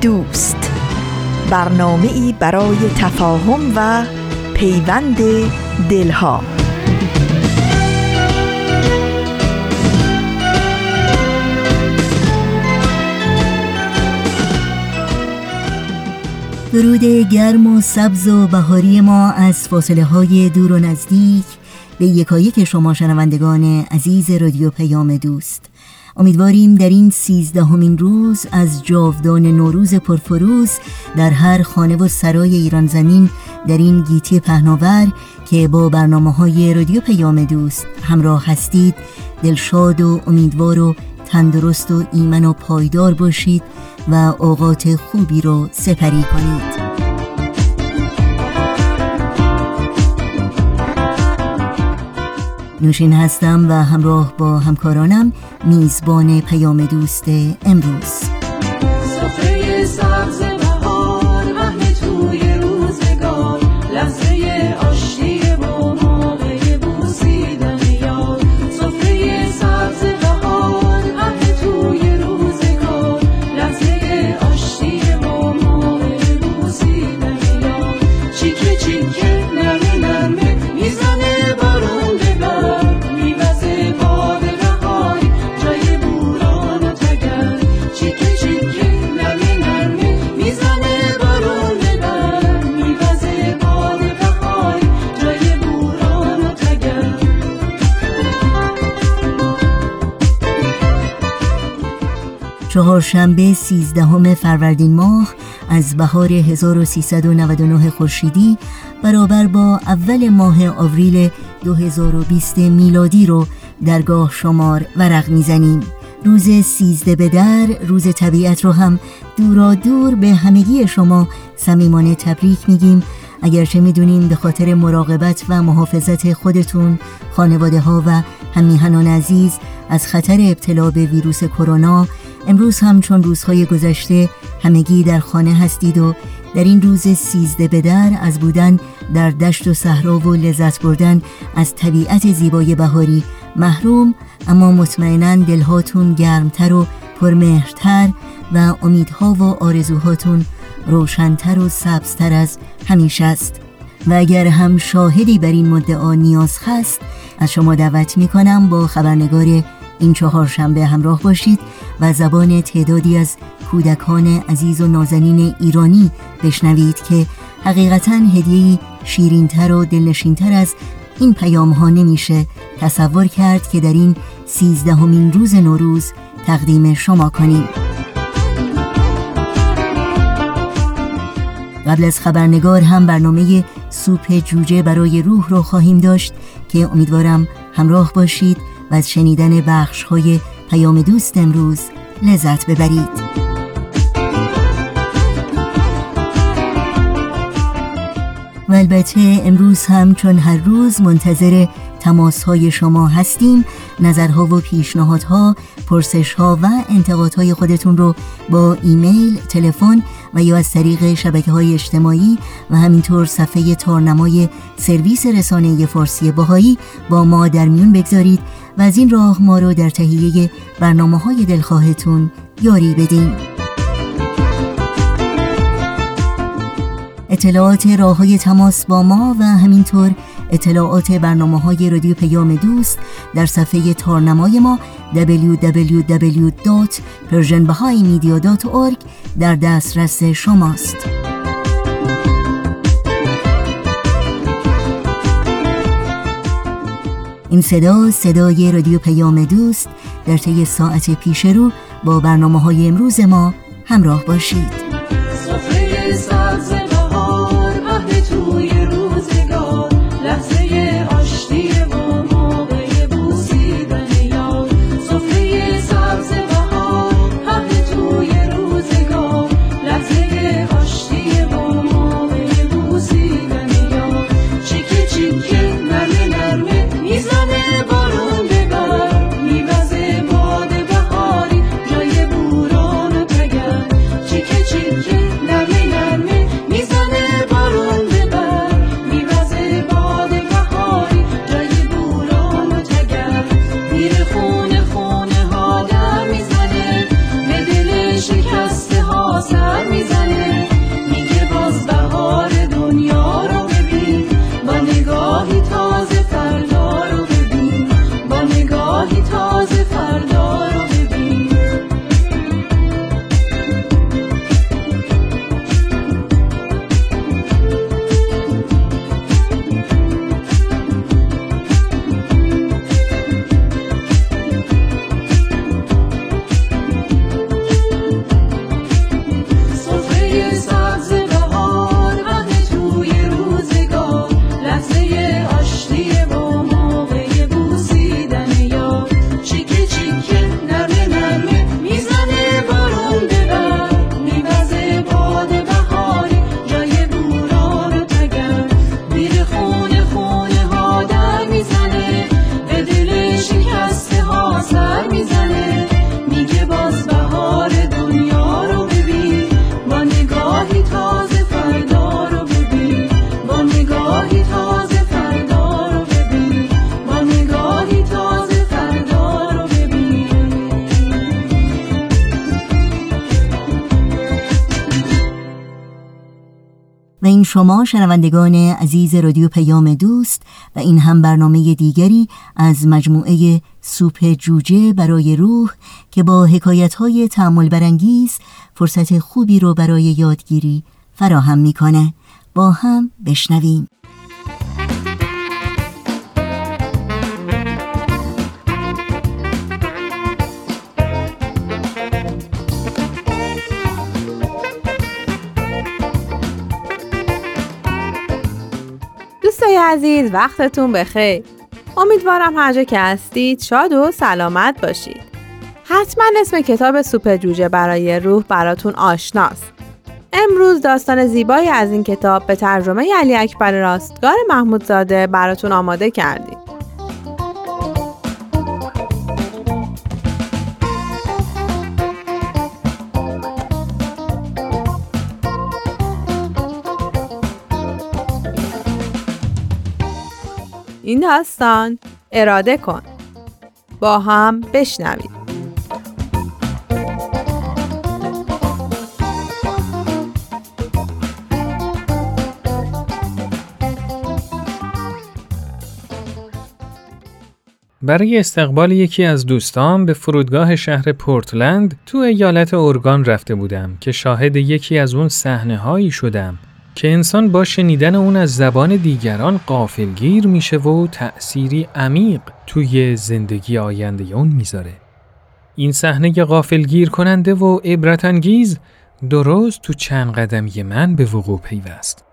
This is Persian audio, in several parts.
دوست. برنامه ای برای تفاهم و پیوند دلها. درود گرم و سبز و بهاری ما از فاصله های دور و نزدیک به یکایک شما شنوندگان عزیز رادیو پیام دوست. امیدواریم در این سیزدهمین روز از جاودان نوروز پرفروز در هر خانه و سرای ایران زمین در این گیتی پهناور که با برنامه های رادیو پیام دوست همراه هستید دلشاد و امیدوار و تندرست و ایمن و پایدار باشید و اوقات خوبی رو سپری کنید. نوشین هستم و همراه با همکارانم میزبان پیام دوست امروز. چهارشنبه 13 فروردین ماه از بهار 1399 خورشیدی برابر با اول ماه آوریل 2020 میلادی رو درگاه شمار ورق می‌زنیم. روز سیزده به در روز طبیعت رو هم دورا دور به همگی شما صمیمانه تبریک میگیم. اگرچه می‌دونیم به خاطر مراقبت و محافظت خودتون خانواده ها و همیهنان عزیز از خطر ابتلا به ویروس کرونا امروز هم چون روزهای گذشته همگی در خانه هستید و در این روز سیزده در از بودن در دشت و صحرا و لذت بردن از طبیعت زیبای بهاری محروم اما مطمئنا دلهاتون گرمتر و پرمهرتر و امیدها و آرزوهاتون روشنتر و سبزتر از همیشه است. و اگر هم شاهدی بر این مدعا نیاز هست از شما دعوت می کنم با خبرنگار این چهارشنبه همراه باشید و زبان تعدادی از کودکان عزیز و نازنین ایرانی بشنوید که حقیقتا هدیه شیرینتر و دلنشینتر از این پیام ها نمیشه تصور کرد که در این سیزدهمین روز نوروز تقدیم شما کنیم. قبل از خبرنگار هم برنامه سوپ جوجه برای روح رو خواهیم داشت که امیدوارم همراه باشید. و از شنیدن بخش های پیام دوست امروز لذت ببرید. و البته امروز هم چون هر روز منتظر تماس های شما هستیم نظرها و پیشنهادها پرسشها و انتقادهای خودتون رو با ایمیل تلفن و یا از طریق شبکه های اجتماعی و همینطور صفحه تارنمای سرویس رسانه فارسی باهایی با ما در میون بگذارید و از این راه ما رو در تهیه برنامه های دلخواهتون یاری بدین. اطلاعات راه های تماس با ما و همینطور اطلاعات برنامه های رادیو پیام دوست در صفحه تارنمای ما www.persianbahaimedia.org در دسترس شماست. این صدا صدای رادیو پیام دوست. در طی ساعت پیش رو با برنامه های امروز ما همراه باشید. شما شنوندگان عزیز رادیو پیام دوست و این هم برنامه دیگری از مجموعه سوپ جوجه برای روح که با حکایت های تعمل برانگیز فرصت خوبی رو برای یادگیری فراهم می‌کنه. با هم بشنویم. عزیز وقتتون بخیر. امیدوارم هر جا که هستید شاد و سلامت باشید. حتما اسم کتاب سوپ جوجه برای روح براتون آشناست. امروز داستان زیبایی از این کتاب به ترجمه علی اکبر راستگار محمودزاده براتون آماده کردیم. این داستان اراده کن. با هم بشنوید برای استقبال یکی از دوستان به فرودگاه شهر پورتلند تو ایالت اورگان رفته بودم که شاهد یکی از اون صحنه هایی شدم. که انسان با شنیدن اون از زبان دیگران قافلگیر میشه و تأثیری عمیق توی زندگی آینده اون می‌ذاره. این صحنه قافلگیر کننده و عبرت انگیز درست تو چند قدمی من به وقوع پیوست.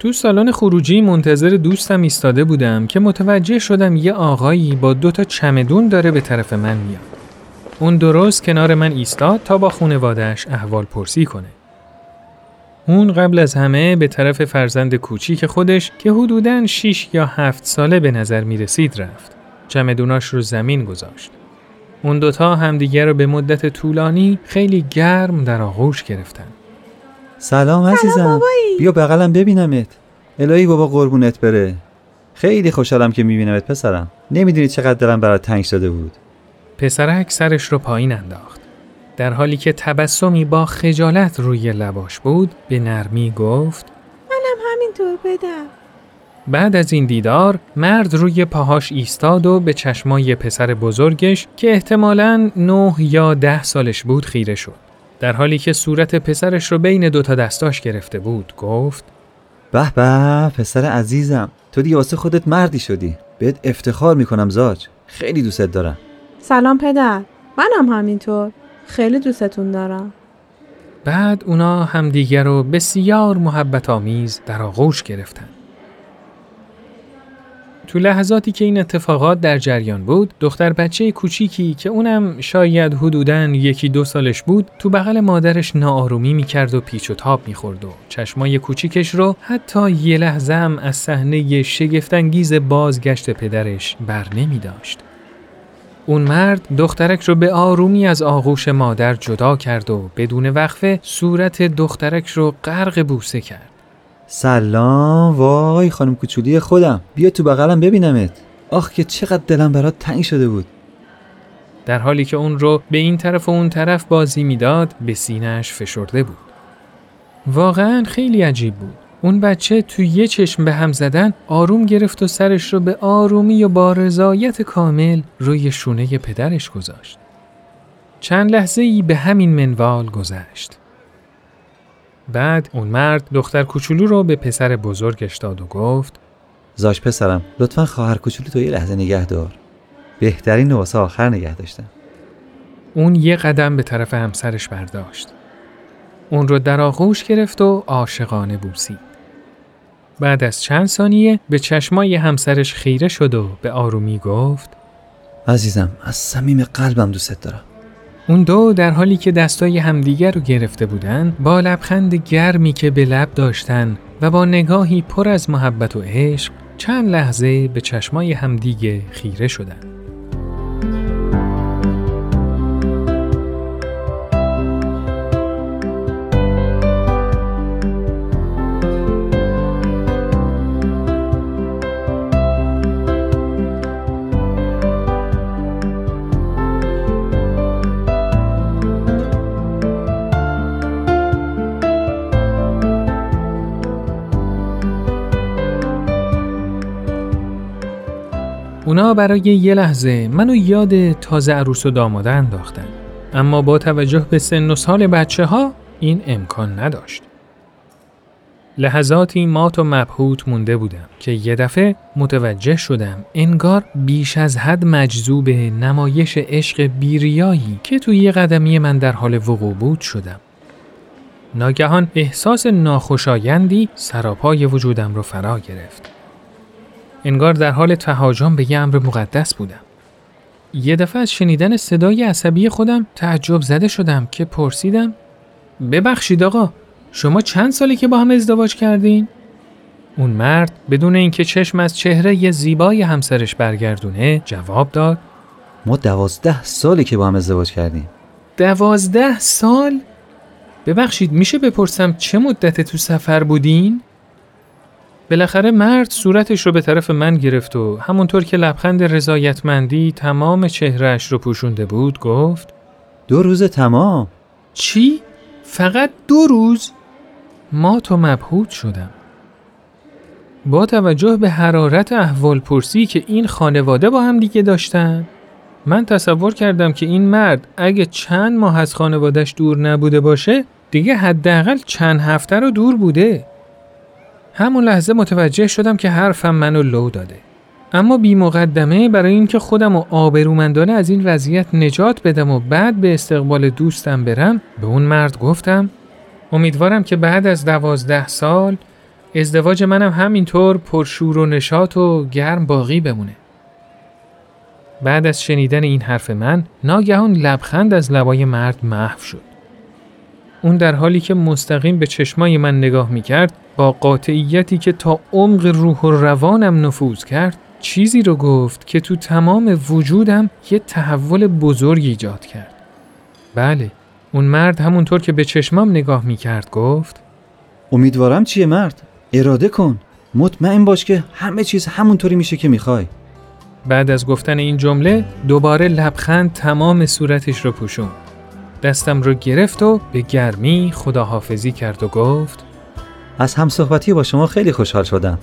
تو سالن خروجی منتظر دوستم ایستاده بودم که متوجه شدم یه آقایی با دو تا چمدون داره به طرف من میاد. اون درست کنار من ایستاد تا با خونوادش احوال پرسی کنه. اون قبل از همه به طرف فرزند کوچیک خودش که حدوداً 6 یا 7 ساله به نظر می رسید رفت. چمدوناش رو زمین گذاشت. اون دوتا همدیگر رو به مدت طولانی خیلی گرم در آغوش گرفتن. سلام عزیزم. بیا بغلم ببینمت. الهی بابا قربونت بره. خیلی خوشحالم که میبینمت پسرم. نمی‌دونی چقدر دلم برات تنگ شده بود. پسرک سرش رو پایین انداخت. در حالی که تبسمی با خجالت روی لباش بود به نرمی گفت منم همینطور بدم. بعد از این دیدار مرد روی پاهاش ایستاد و به چشمای پسر بزرگش که احتمالاً نه یا ده سالش بود خیره شد. در حالی که صورت پسرش رو بین دوتا دستاش گرفته بود گفت به به پسر عزیزم تو دیگه واسه خودت مردی شدی. بهت افتخار می‌کنم زاج. خیلی دوستت دارم. سلام پدر منم همینطور. خیلی دوستتون دارم. بعد اونا همدیگر رو بسیار محبت آمیز در آغوش گرفتن. تو لحظاتی که این اتفاقات در جریان بود، دختر بچه کوچیکی که اونم شاید حدوداً یکی دو سالش بود، تو بغل مادرش ناآرومی می‌کرد و پیچ و تاب می‌خورد و چشمای کوچیکش رو حتی یه لحظه هم از صحنه شگفتانگیز بازگشت پدرش بر نمی داشت. اون مرد دخترک رو به آرومی از آغوش مادر جدا کرد و بدون وقفه صورت دخترک رو غرق بوسه کرد. سلام وای خانم کوچولی خودم. بیا تو بغلم ببینمت. آخ که چقدر دلم برات تنگ شده بود. در حالی که اون رو به این طرف و اون طرف بازی می‌داد به سینهش فشرده بود. واقعا خیلی عجیب بود. اون بچه تو یه چشم به هم زدن آروم گرفت و سرش رو به آرومی و با رضایت کامل روی شونه پدرش گذاشت. چند لحظه ای به همین منوال گذشت. بعد اون مرد دختر کوچولو رو به پسر بزرگش داد و گفت زاش پسرم لطفا خواهر کوچولو تو یه لحظه نگه دار. بهترین واسه آخر نگه داشتم. اون یه قدم به طرف همسرش برداشت. اون رو در آغوش گرفت و عاشقانه بوسید. بعد از چند ثانیه به چشمای همسرش خیره شد و به آرومی گفت عزیزم از صمیم قلبم دوستت دارم. اون دو در حالی که دستای همدیگر رو گرفته بودن با لبخند گرمی که به لب داشتن و با نگاهی پر از محبت و عشق چند لحظه به چشمای همدیگه خیره شدند. برای یه لحظه منو یاد تازه عروس و داماده انداختن. اما با توجه به سن و سال بچه ها این امکان نداشت. لحظاتی مات و مبهوت مونده بودم که یه دفعه متوجه شدم انگار بیش از حد مجذوب نمایش عشق بیریایی که توی یه قدمی من در حال وقوع بود شدم. ناگهان احساس ناخوشایندی سراپای وجودم رو فرا گرفت. انگار در حال تهاجم به یه امر مقدس بودم. یه دفعه از شنیدن صدای عصبی خودم تعجب زده شدم که پرسیدم ببخشید آقا شما چند سالی که با هم ازدواج کردین؟ اون مرد بدون اینکه چشم از چهره یه زیبای همسرش برگردونه جواب داد ما دوازده سالی که با هم ازدواج کردیم دوازده سال؟ ببخشید میشه بپرسم چه مدت تو سفر بودین؟ بالاخره مرد صورتش رو به طرف من گرفت و همونطور که لبخند رضایتمندی تمام چهرهش رو پوشونده بود گفت دو روز تمام چی؟ فقط دو روز؟ ما تو مبهوت شدم. با توجه به حرارت احوال پرسی که این خانواده با هم دیگه داشتن من تصور کردم که این مرد اگه چند ماه از خانوادش دور نبوده باشه دیگه حداقل چند هفته رو دور بوده همون لحظه متوجه شدم که حرفم منو لو داده اما بی مقدمه برای اینکه خودم و آبرومندانه از این وضعیت نجات بدم و بعد به استقبال دوستم برم به اون مرد گفتم امیدوارم که بعد از دوازده سال ازدواج منم همینطور پرشور و نشاط و گرم باقی بمونه. بعد از شنیدن این حرف من ناگهان لبخند از لبای مرد محو شد. اون در حالی که مستقیم به چشمای من نگاه می کرد با قاطعیتی که تا عمق روح و روانم نفوذ کرد چیزی رو گفت که تو تمام وجودم یه تحول بزرگ ایجاد کرد. بله، اون مرد همونطور که به چشمام نگاه می کرد گفت امیدوارم چیه مرد؟ اراده کن. مطمئن باش که همه چیز همونطوری میشه که می‌خوای. بعد از گفتن این جمله دوباره لبخند تمام صورتش رو پوشون. دستم رو گرفت و به گرمی خداحافظی کرد و گفت از هم صحبتی با شما خیلی خوشحال شدم.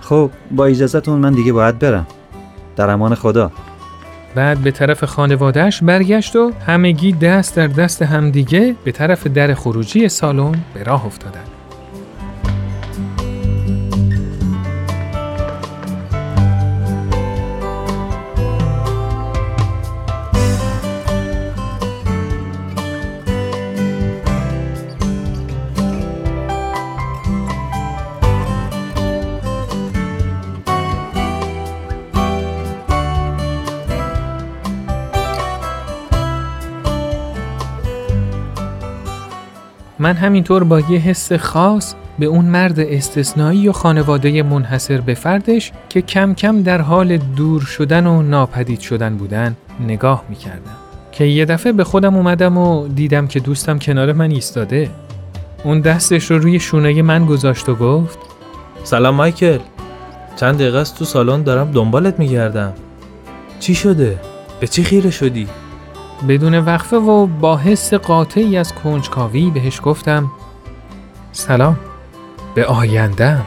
خب با اجازهتون من دیگه باید برم. در امان خدا. بعد به طرف خانوادهش برگشت و همگی دست در دست همدیگه به طرف در خروجی سالن به راه افتادند. من همینطور با یه حس خاص به اون مرد استثنایی و خانواده منحصر به فردش که کم کم در حال دور شدن و ناپدید شدن بودن نگاه می‌کردم که یه دفعه به خودم اومدم و دیدم که دوستم کنار من ایستاده اون دستش رو روی شونه من گذاشت و گفت سلام مایکل چند دقیقه است تو سالن دارم دنبالت میگردم چی شده؟ به چی خیره شدی؟ بدون وقفه و با حس قاطعی از کنجکاوی بهش گفتم سلام به آیندم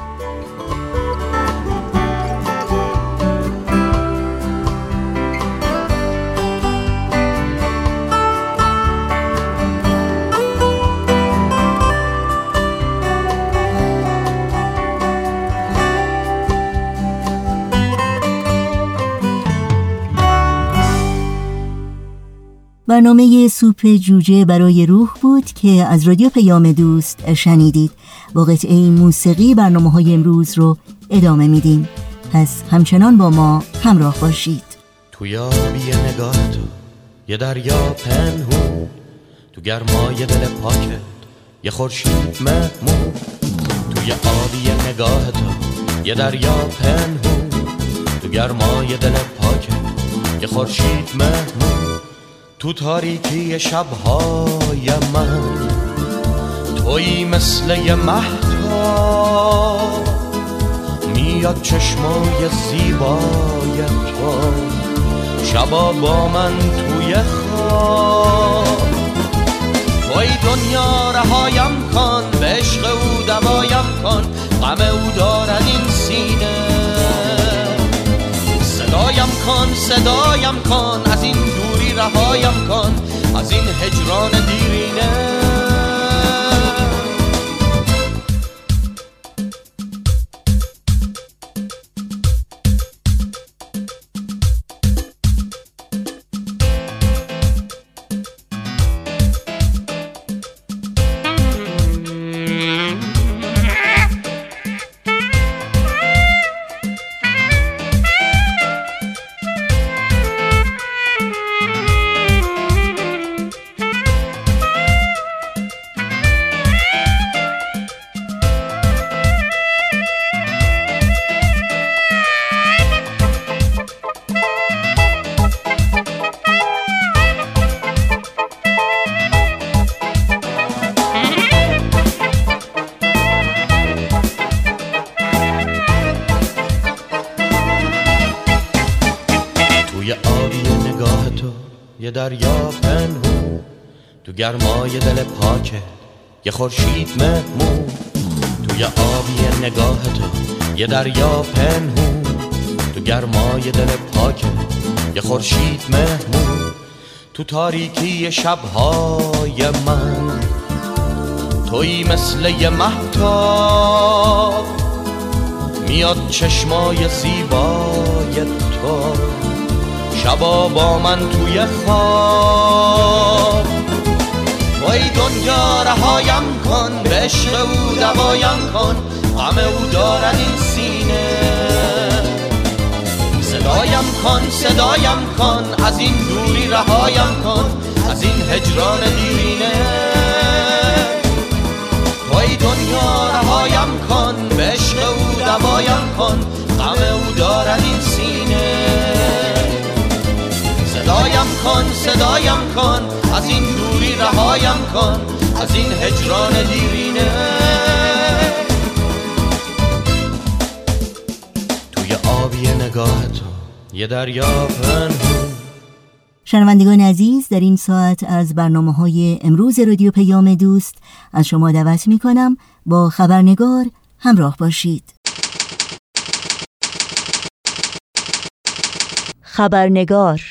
برنامه سوپ جوجه برای روح بود که از رادیو پیام دوست شنیدید. با قطعه موسیقی برنامه های امروز رو ادامه میدیم. پس همچنان با ما همراه باشید. توی آبی نگاه تو یه دریا پنهون. تو گرمای دل پاکت یه خورشید مهمون. توی آبی نگاه تو یه دریا پنهون. تو گرمای دل پاکت یه خورشید مهمون. تو تاریکی شبهای من توی مثل یه مهتاب میاد چشمای زیبای تو. شبا با من توی خواب. وای دنیا رهایم کن به عشق او دوایم کن غم او دارد این سینه. صدایم کن صدایم کن از این دوری رهایم کن. از این هجران دیرینه گرمای دل پاکه یه خورشید مهمون. توی آبی نگاه تو یه دریا پنهون. تو گرمای دل پاکه یه خورشید مهمون. تو تاریکی شبهای من. توی مثل یه محتاب میاد چشمای زیبای تو. شبا با من توی خواب. وای دنیا رهایم کن به عشق او دوایم کن غم او دارد این سینه. صدایم کن صدایم کن از این دوری رهایم کن از این هجران دیرینه. وای دنیا رهایم کن به عشق او دوایم کن کن صدایم کن از این دوری رهایم کن از این هجران دیرینه. توی آبی نگاه تو یه دریا پنهون. شنوندگان عزیز در این ساعت از برنامه های امروز رادیو پیام دوست از شما دعوت می کنم با خبرنگار همراه باشید. خبرنگار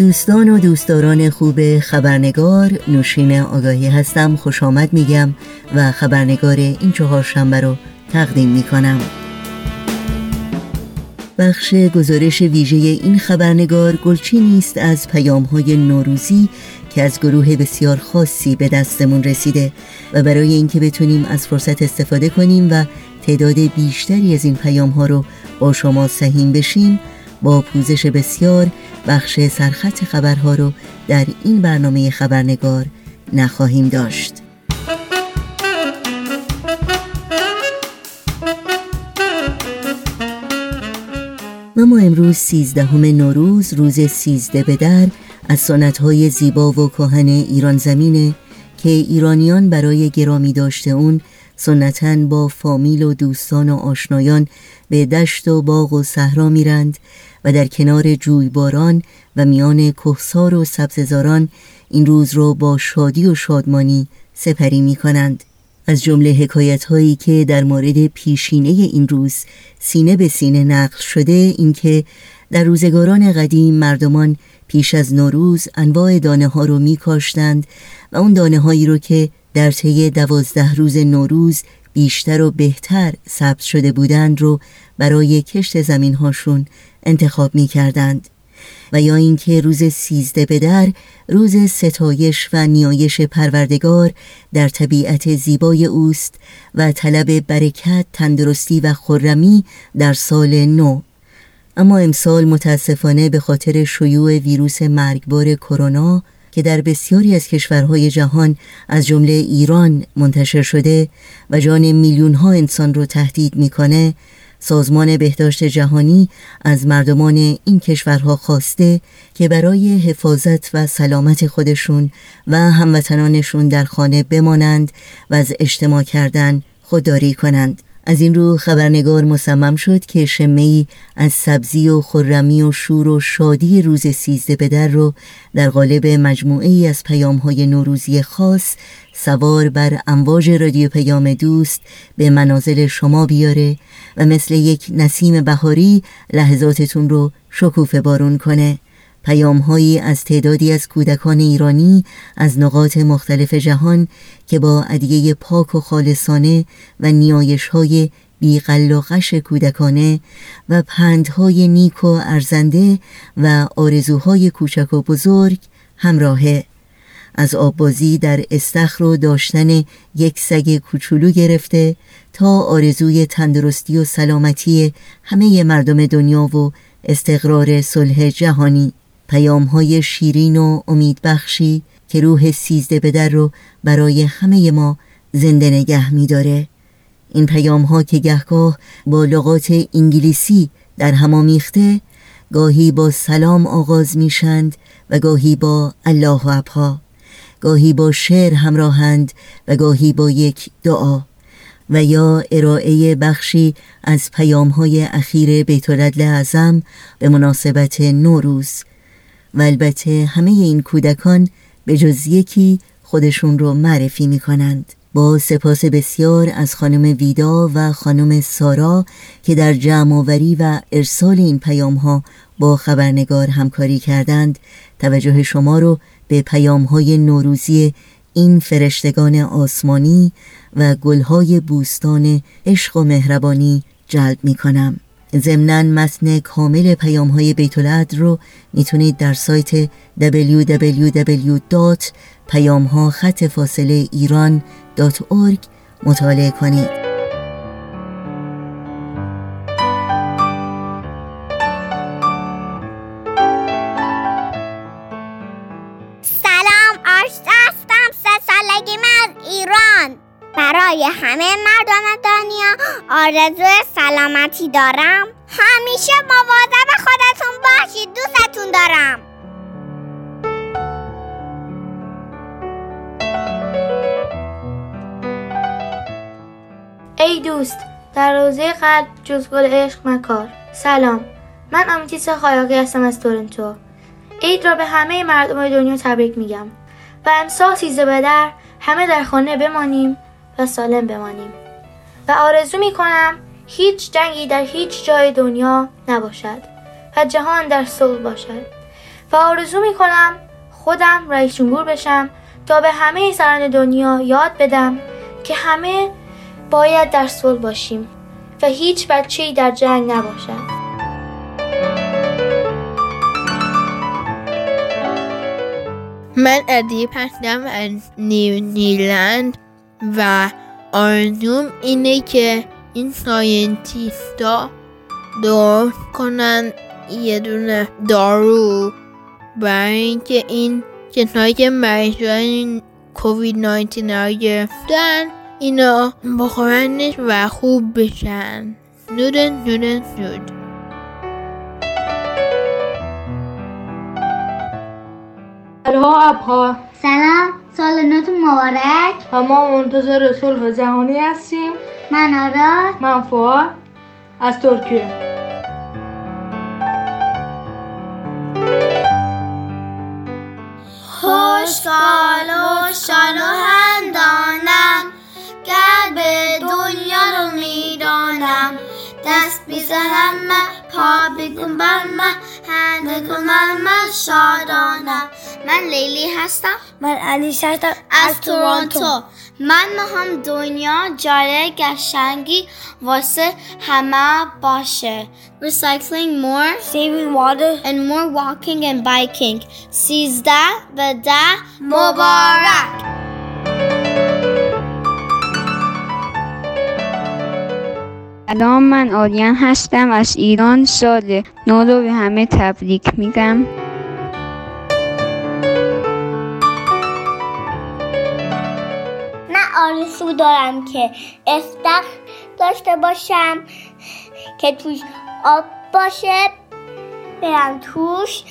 دوستان و دوستداران خوب خبرنگار نوشین آگاهی هستم خوش آمد میگم و خبرنگار این چهار شنبه رو تقدیم می‌کنم. بخش گزارش ویژه این خبرنگار گلچینی است از پیام های نوروزی که از گروه بسیار خاصی به دستمون رسیده و برای اینکه بتونیم از فرصت استفاده کنیم و تعداد بیشتری از این پیام ها رو با شما سهیم بشیم با پوزش بسیار بخش سرخط خبرها رو در این برنامه خبرنگار نخواهیم داشت. ما امروز سیزدهم نوروز روز سیزده به در از سنت زیبا و کهن ایران زمینه که ایرانیان برای گرامی داشته اون سنتا با فامیل و دوستان و آشنایان به دشت و باغ و صحرا میرند و در کنار جویباران و میان کهسار و سبززاران این روز را با شادی و شادمانی سپری می کنند. از جمله حکایت هایی که در مورد پیشینه این روز سینه به سینه نقل شده اینکه در روزگاران قدیم مردمان پیش از نوروز انواع دانه ها رو می کاشتند و اون دانه هایی رو که در طی دوازده روز نوروز بیشتر و بهتر ثبت شده بودند رو برای کشت زمین هاشون انتخاب می کردند و یا اینکه روز سیزده به در روز ستایش و نیایش پروردگار در طبیعت زیبای اوست و طلب برکت، تندرستی و خرمی در سال نو. اما امسال متاسفانه به خاطر شیوع ویروس مرگبار کرونا که در بسیاری از کشورهای جهان از جمله ایران منتشر شده و جان میلیون ها انسان رو تهدید می‌کنه سازمان بهداشت جهانی از مردمان این کشورها خواسته که برای حفاظت و سلامت خودشون و هموطنانشون در خانه بمانند و از اجتماع کردن خودداری کنند. از این رو خبرنگار مصمم شد که شمه از سبزی و خرمی و شور و شادی روز سیزده به در رو در قالب مجموعه ای از پیام های نوروزی خاص سوار بر امواج رادیو پیام دوست به منازل شما بیاره و مثل یک نسیم بهاری لحظاتتون رو شکوفه بارون کنه. پیامهایی از تعدادی از کودکان ایرانی از نقاط مختلف جهان که با ادیه پاک و خالصانه و نیایش های بیقل و کودکانه و پندهای نیک و ارزنده و آرزوهای کوچک و بزرگ همراهه از آببازی در استخر و داشتن یک سگ کوچولو گرفته تا آرزوی تندرستی و سلامتی همه مردم دنیا و استقرار صلح جهانی. پیام های شیرین و امیدبخشی که روح سیزده به در رو برای همه ما زنده نگه می داره. این پیام ها که گهگاه با لغات انگلیسی در هم میخته گاهی با سلام آغاز میشند و گاهی با الله ابها گاهی با شعر همراهند و گاهی با یک دعا و یا ارائه بخشی از پیام های اخیر بیت اعظم به مناسبت نوروز و البته همه این کودکان به جز یکی خودشون رو معرفی می کنند. با سپاس بسیار از خانم ویدا و خانم سارا که در جمعآوری و ارسال این پیام ها با خبرنگار همکاری کردند توجه شما رو به پیام های نوروزی این فرشتگان آسمانی و گلهای بوستان عشق و مهربانی جلب می کنم ضمنا متن کامل پیام های بیت رو می‌تونید در سایت www.پیامها خط فاصله ایران.org مطالعه کنید. برای همه مردم دنیا آرزو سلامتی دارم. همیشه مواظب خودتون باشید دوستتون دارم. ای دوست در روزه قلب جز گل عشق مکار. سلام من آمیتیس خایاقی هستم از تورنتو. عید را به همه مردم دنیا تبریک میگم. و امسال سیزده به همه در خانه بمانیم. و سالم بمانیم. و آرزو می کنم هیچ جنگی در هیچ جای دنیا نباشد و جهان در صلح باشد. و آرزو می کنم خودم رئیس جمهور بشم تا به همه سران دنیا یاد بدم که همه باید در صلح باشیم و هیچ بچه‌ای در جنگ نباشد. من ادیب هستم از نیو نیلند و آرزوم اینه که این ساینتیستا درست کنن یه دونه دارو برای اینکه این کسایی که مریضای کووید 19 رو گرفتن اینا بخورنش و خوب بشن. نودن نودن نود سلام. سال نوتون مبارک. و ما منتظر صلح جهانی هستیم. من آراد. من فواد از ترکیه. خوشحال و شان و هندانم گر به دنیا رو می‌دانم. دست بیزنم من پا بگم بر من. هنده کنم من شادانم. من لیلی هستم. من علی هستم از تورنتو. من می‌خوام دنیا جای قشنگی واسه همه باشه. Recycling more Saving water. And more walking and biking. سیزده و ده. مبارک. سلام من آریان هستم از ایران سال نو رو به همه تبریک میگم. من آرزو دارم که استخ داشته باشم که توش آب باشه برم توش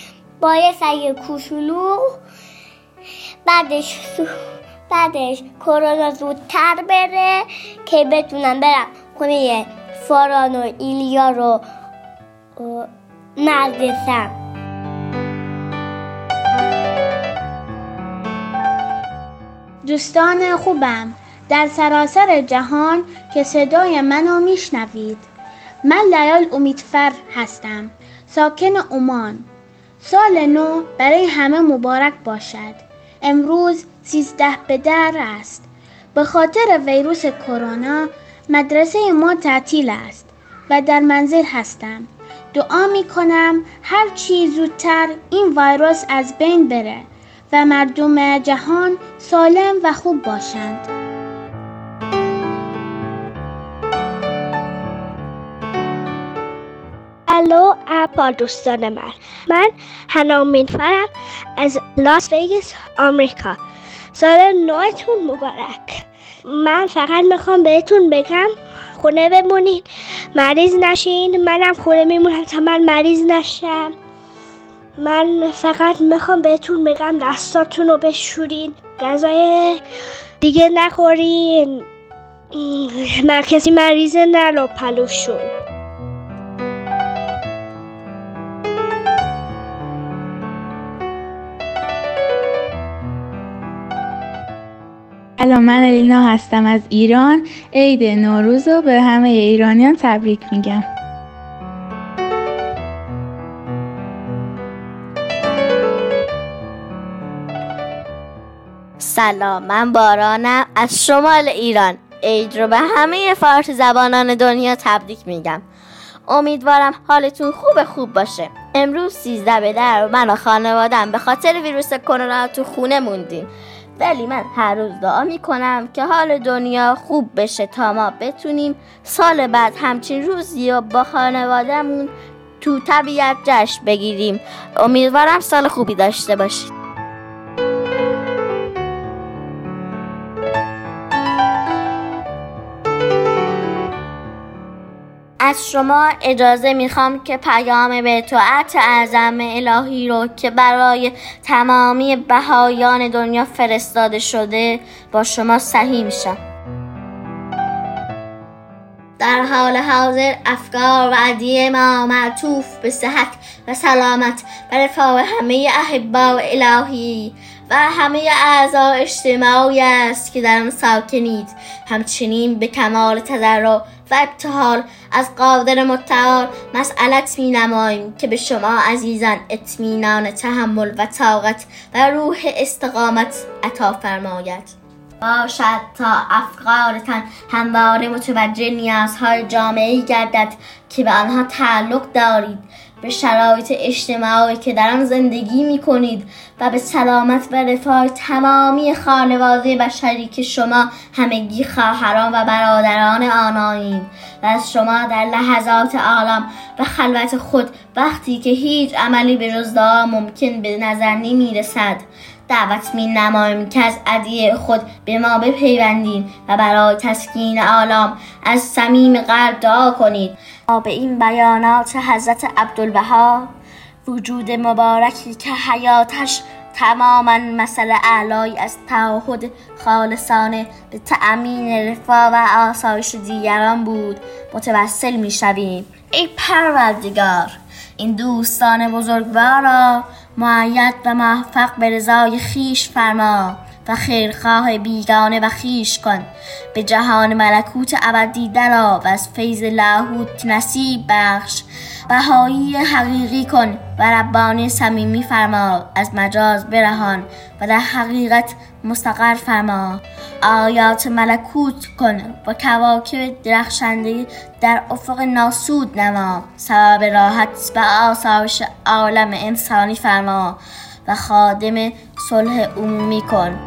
با یه سگ کوچولو. بعدش بعدش کرونا زودتر بره که بتونم برم خونه فاران و ایلیا رو نردسم دوستان خوبم در سراسر جهان که صدای منو میشنوید من لیال امیدفر هستم ساکن عمان سال نو برای همه مبارک باشد. امروز سیزده به در است. به خاطر ویروس کرونا مدرسه ما تعطیل است و در منزل هستم. دعا می کنم هر چی زودتر این ویروس از بین بره و مردم جهان سالم و خوب باشند. الو اپا دوستان من. من هنامین فرم از لاس ویگس آمریکا. سال نوتون مبارک. من فقط می‌خوام بهتون بگم خونه بمونین مریض نشین. منم خونه میمونم تا من مریض نشم. من فقط می‌خوام بهتون بگم دستاتون رو بشورین غذای دیگه نخورین. من کسی مریض نلو پلوشون سلام من الینا هستم از ایران. عید نوروز رو به همه ایرانیان تبریک میگم. سلام من بارانم از شمال ایران. عید رو به همه فارسی زبانان دنیا تبریک میگم. امیدوارم حالتون خوب خوب باشه. امروز سیزده به در من و خانوادم به خاطر ویروس کرونا تو خونه موندیم. ولی من هر روز دعا می‌کنم که حال دنیا خوب بشه تا ما بتونیم سال بعد همچین روزی و با خانوادهمون تو طبیعت جشن بگیریم. امیدوارم سال خوبی داشته باشید. از شما اجازه می‌خوام که پیام به طاعت اعظم الهی رو که برای تمامی بهایان دنیا فرستاده شده با شما صحیح میشم در حال حاضر افکار و عدیه ما معطوف به صحت و سلامت و رفاه همه احبا و الهی. و همه اعضا اجتماعی است که در آن ساکنید. همچنین به کمال تضرع و ابتحال از قادر متعال مسئلت می نماییم که به شما عزیزان اطمینان تحمل و طاقت و روح استقامت عطا فرماید. باشد تا افکارتان همواره متوجه نیازهای جامعه گردد که به آنها تعلق دارید. به شرایط اجتماعی که در آن زندگی می کنید و به سلامت و رفاه تمامی خانواده بشری که شما همگی خواهران و برادران آنایید و از شما در لحظات عالم و خلوت خود وقتی که هیچ عملی به جز ممکن به نظر نمی رسد دعوت می نماییم که از عدیه خود به ما بپیوندین و برای تسکین آلام از صمیم قلب دعا کنید. به این بیانات حضرت عبدالبها وجود مبارکی که حیاتش تماما مسئله اعلای از تعهد خالصانه به تأمین رفاه و آسایش دیگران بود متوسل می شویم. ای پروردگار این دوستان بزرگوار را معید و موفق به رضای خیش فرما و خیرخواه بیگانه و خیش کن. به جهان ملکوت ابدی درا و از فیض لاهوت نصیب بخش. بهایی حقیقی کن و ربانی صمیمی فرما. از مجاز برهان و در حقیقت مستقر فرما. آیات ملکوت کن و کواکب درخشنده در افق ناسود نما. سبب راحت و آسایش عالم انسانی فرما و خادم صلح عمومی کن.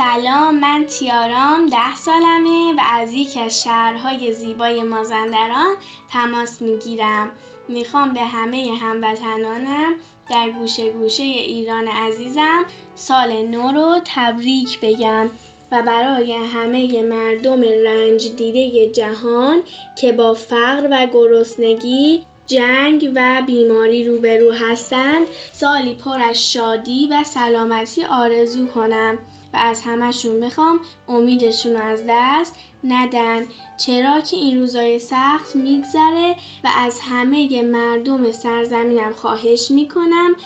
سلام من تیارام ده سالمه و از یکی از شهرهای زیبای مازندران تماس می‌گیرم. می‌خوام به همه هموطنانم در گوشه گوشه ایران عزیزم سال نو رو تبریک بگم و برای همه مردم رنج دیده جهان که با فقر و گرسنگی جنگ و بیماری روبرو هستند سالی پر از شادی و سلامتی آرزو کنم. و از همشون بخوام امیدشون رو از دست ندن. چرا که این روزای سخت میگذره و از همه مردم سرزمینم خواهش می‌کنم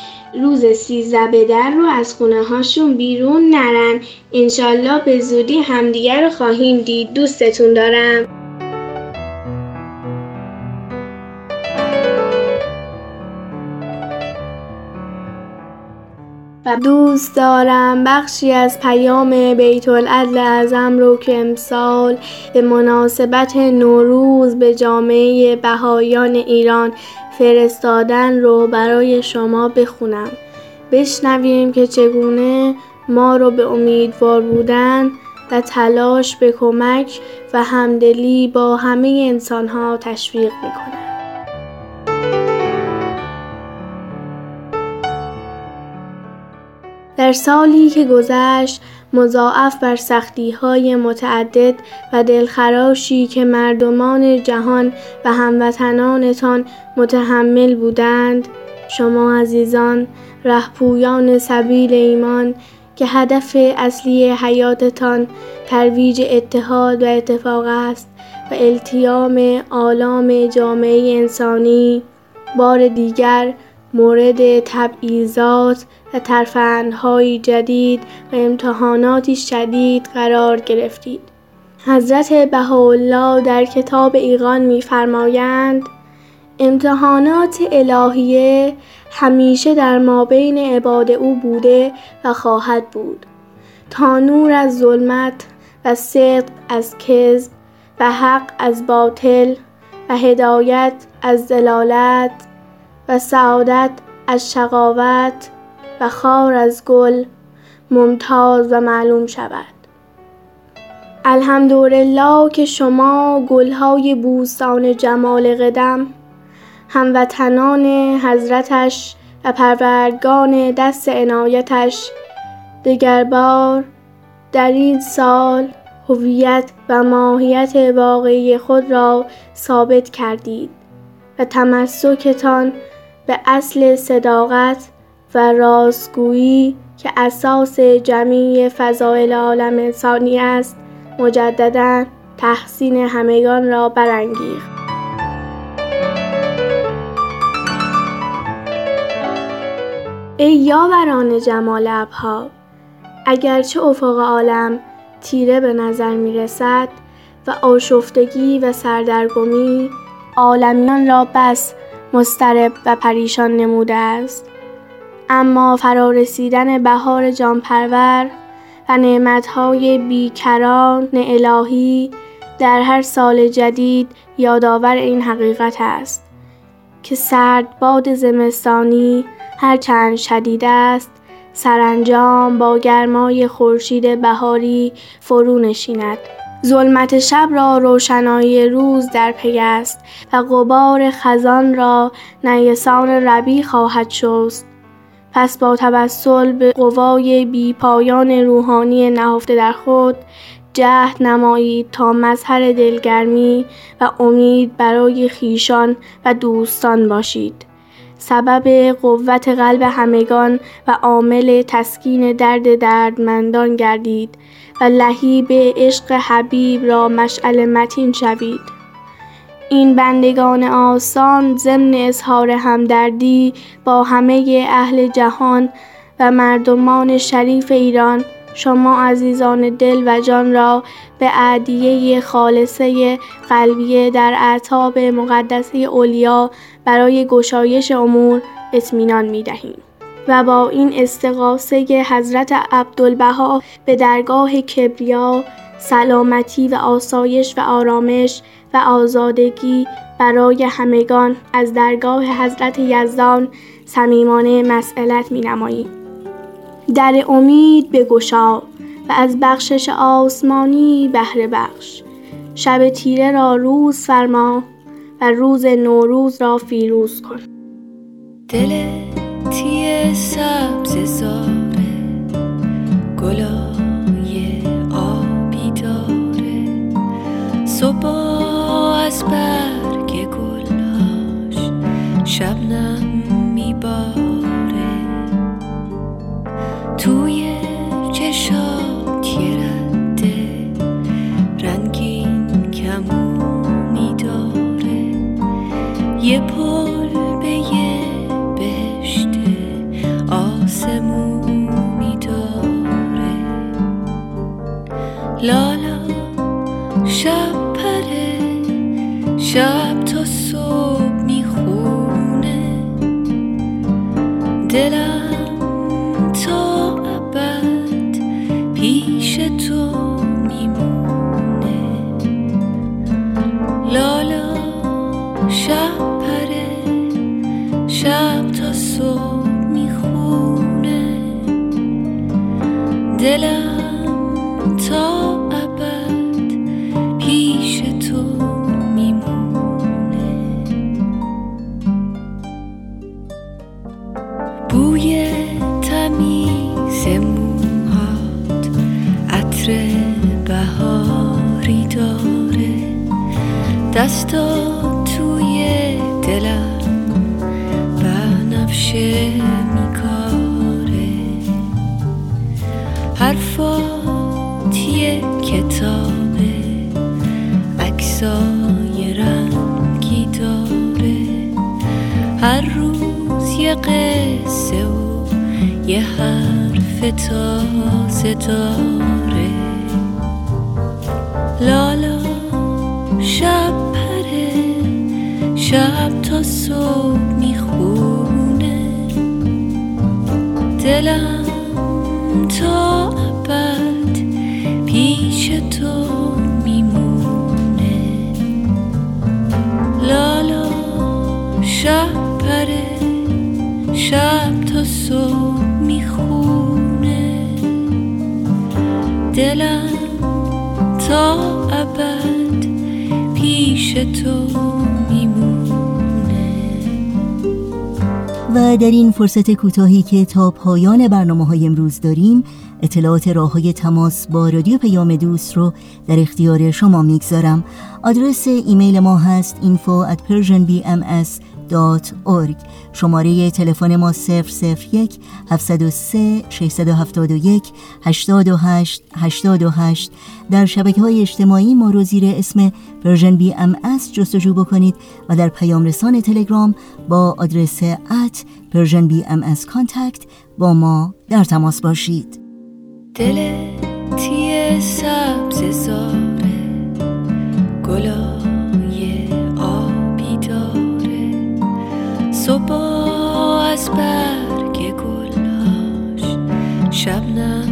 روز سیزده در رو از خونه هاشون بیرون نرن. انشالله به زودی همدیگر رو خواهیم دید. دوستتون دارم. و دوست دارم بخشی از پیام بیت العدل اعظم رو که امسال به مناسبت نوروز به جامعه بهایان ایران فرستادن رو برای شما بخونم. بشنویم که چگونه ما رو به امیدوار بودن و تلاش به کمک و همدلی با همه انسانها تشویق می‌کنه در سالی که گذشت مضاعف بر سختی های متعدد و دلخراشی که مردمان جهان و هموطنانتان متحمل بودند شما عزیزان رهپویان سبیل ایمان که هدف اصلی حیاتتان ترویج اتحاد و اتفاق است و التیام آلام جامعه انسانی بار دیگر مورد تبعیضات و ترفندهای جدید و امتحاناتی شدید قرار گرفتید. حضرت بهاءالله در کتاب ایقان می‌فرمایند امتحانات الهیه همیشه در مابین عباد او بوده و خواهد بود تا نور از ظلمت و صدق از کذب و حق از باطل و هدایت از دلالت و سعادت از شقاوت و خار از گل ممتاز و معلوم شود. الحمدلله که شما گلهای بوستان جمال قدم هموطنان حضرتش و پروردگان دست عنایتش دگربار در این سال هویت و ماهیت واقعی خود را ثابت کردید و تمسکتان به اصل صداقت و راستگویی که اساس جمیع فضایل عالم انسانی است مجددا تحسین همگان را برانگیخت. ای یاوران جمال ابها اگرچه افق عالم تیره به نظر می رسد و آشفتگی و سردرگمی عالمیان را بس مسترب و پریشان نموده است. اما فرارسیدن بهار جانپرور و نعمتهای بیکران الهی در هر سال جدید یادآور این حقیقت است که سرد باد زمستانی هرچند شدید است سرانجام با گرمای خورشید بهاری فرو نشیند. ظلمت شب را روشنایی روز در پی است و غبار خزان را نیسان ربی خواهد شست. پس با توسل به قوای بیپایان روحانی نهفته در خود جهد نمایید تا مظهر دلگرمی و امید برای خیشان و دوستان باشید. سبب قوت قلب همگان و عامل تسکین درد دردمندان گردید. و لهیب عشق حبیب را مشعل متین شوید این بندگان آسان ضمن اظهار همدردی با همه اهل جهان و مردمان شریف ایران شما عزیزان دل و جان را به عدیه خالصه قلبیه در اعتاب مقدسه اولیا برای گشایش امور اطمینان می دهیم. و با این استقاسه حضرت عبدالبها به درگاه کبریا سلامتی و آسایش و آرامش و آزادگی برای همگان از درگاه حضرت یزدان صمیمانه مسئلت می نماییم. در امید به گشا و از بخشش آسمانی بهره بخش شب تیره را روز فرما و روز نوروز را فیروز کن دل تیه سبز زاره گلای آبی داره. صبح از برگ گلاش شبنم میباره. توی چشات یه رده رنگین کمونی داره. یه پل شب تا صبح می‌خونه. دلم تا ابد پیش تو میمونه. لالا شب پره شب تا صبح می‌خونه. دلم تا ابد پیش تو و در این فرصت کوتاهی که تا پایان برنامه های امروز داریم اطلاعات راه های تماس با رادیو پیام دوست رو در اختیار شما می‌گذارم. آدرس ایمیل ما هست info at شماره تلفن ما 001 703 671 828 828 در شبکه های اجتماعی ما رو زیر اسم Persian BMS جستجو بکنید و در پیام رسان تلگرام با آدرس at Persian BMS contact با ما در تماس باشید. دل تیه سبز زاره گلای صبح از برگ گلاش شبنم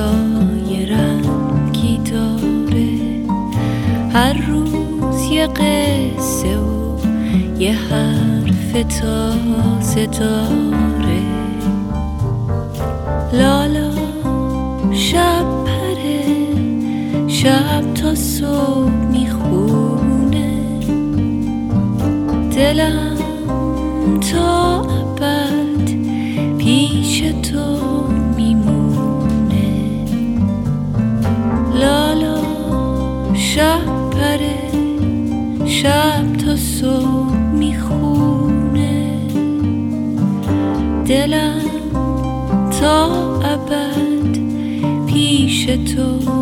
عکسای رنگی داره. هر روز یه قصه و یه حرف تازه داره. لالا شب پره شب تا صبح می‌خونه. دلم تا تو.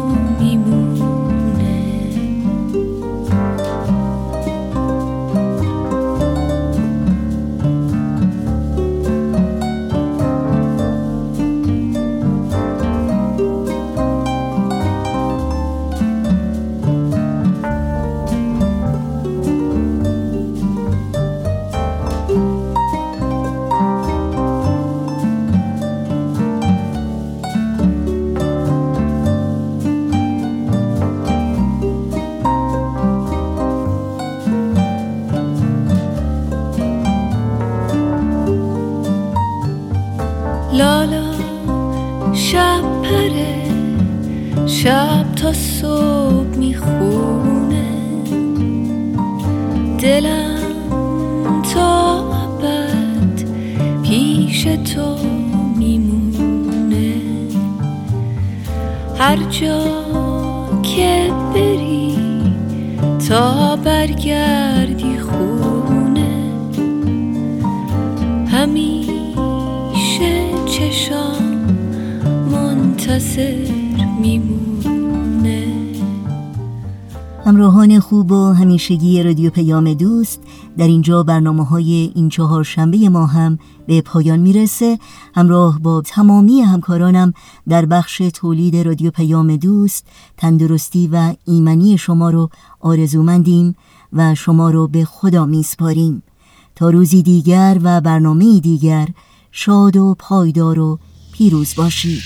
لالا شب پره شب تا صبح می‌خونه. دلم تا ابد پیش تو میمونه. هر جا که بری تا برگردی منتظر میمونه. همراهان خوب و همیشگی رادیو پیام دوست در اینجا برنامه های این چهار شنبه ما هم به پایان می‌رسه. همراه با تمامی همکارانم در بخش تولید رادیو پیام دوست تندرستی و ایمنی شما رو آرزومندیم و شما رو به خدا میسپاریم. تا روزی دیگر و برنامه دیگر شاد و پایدار و پیروز باشید.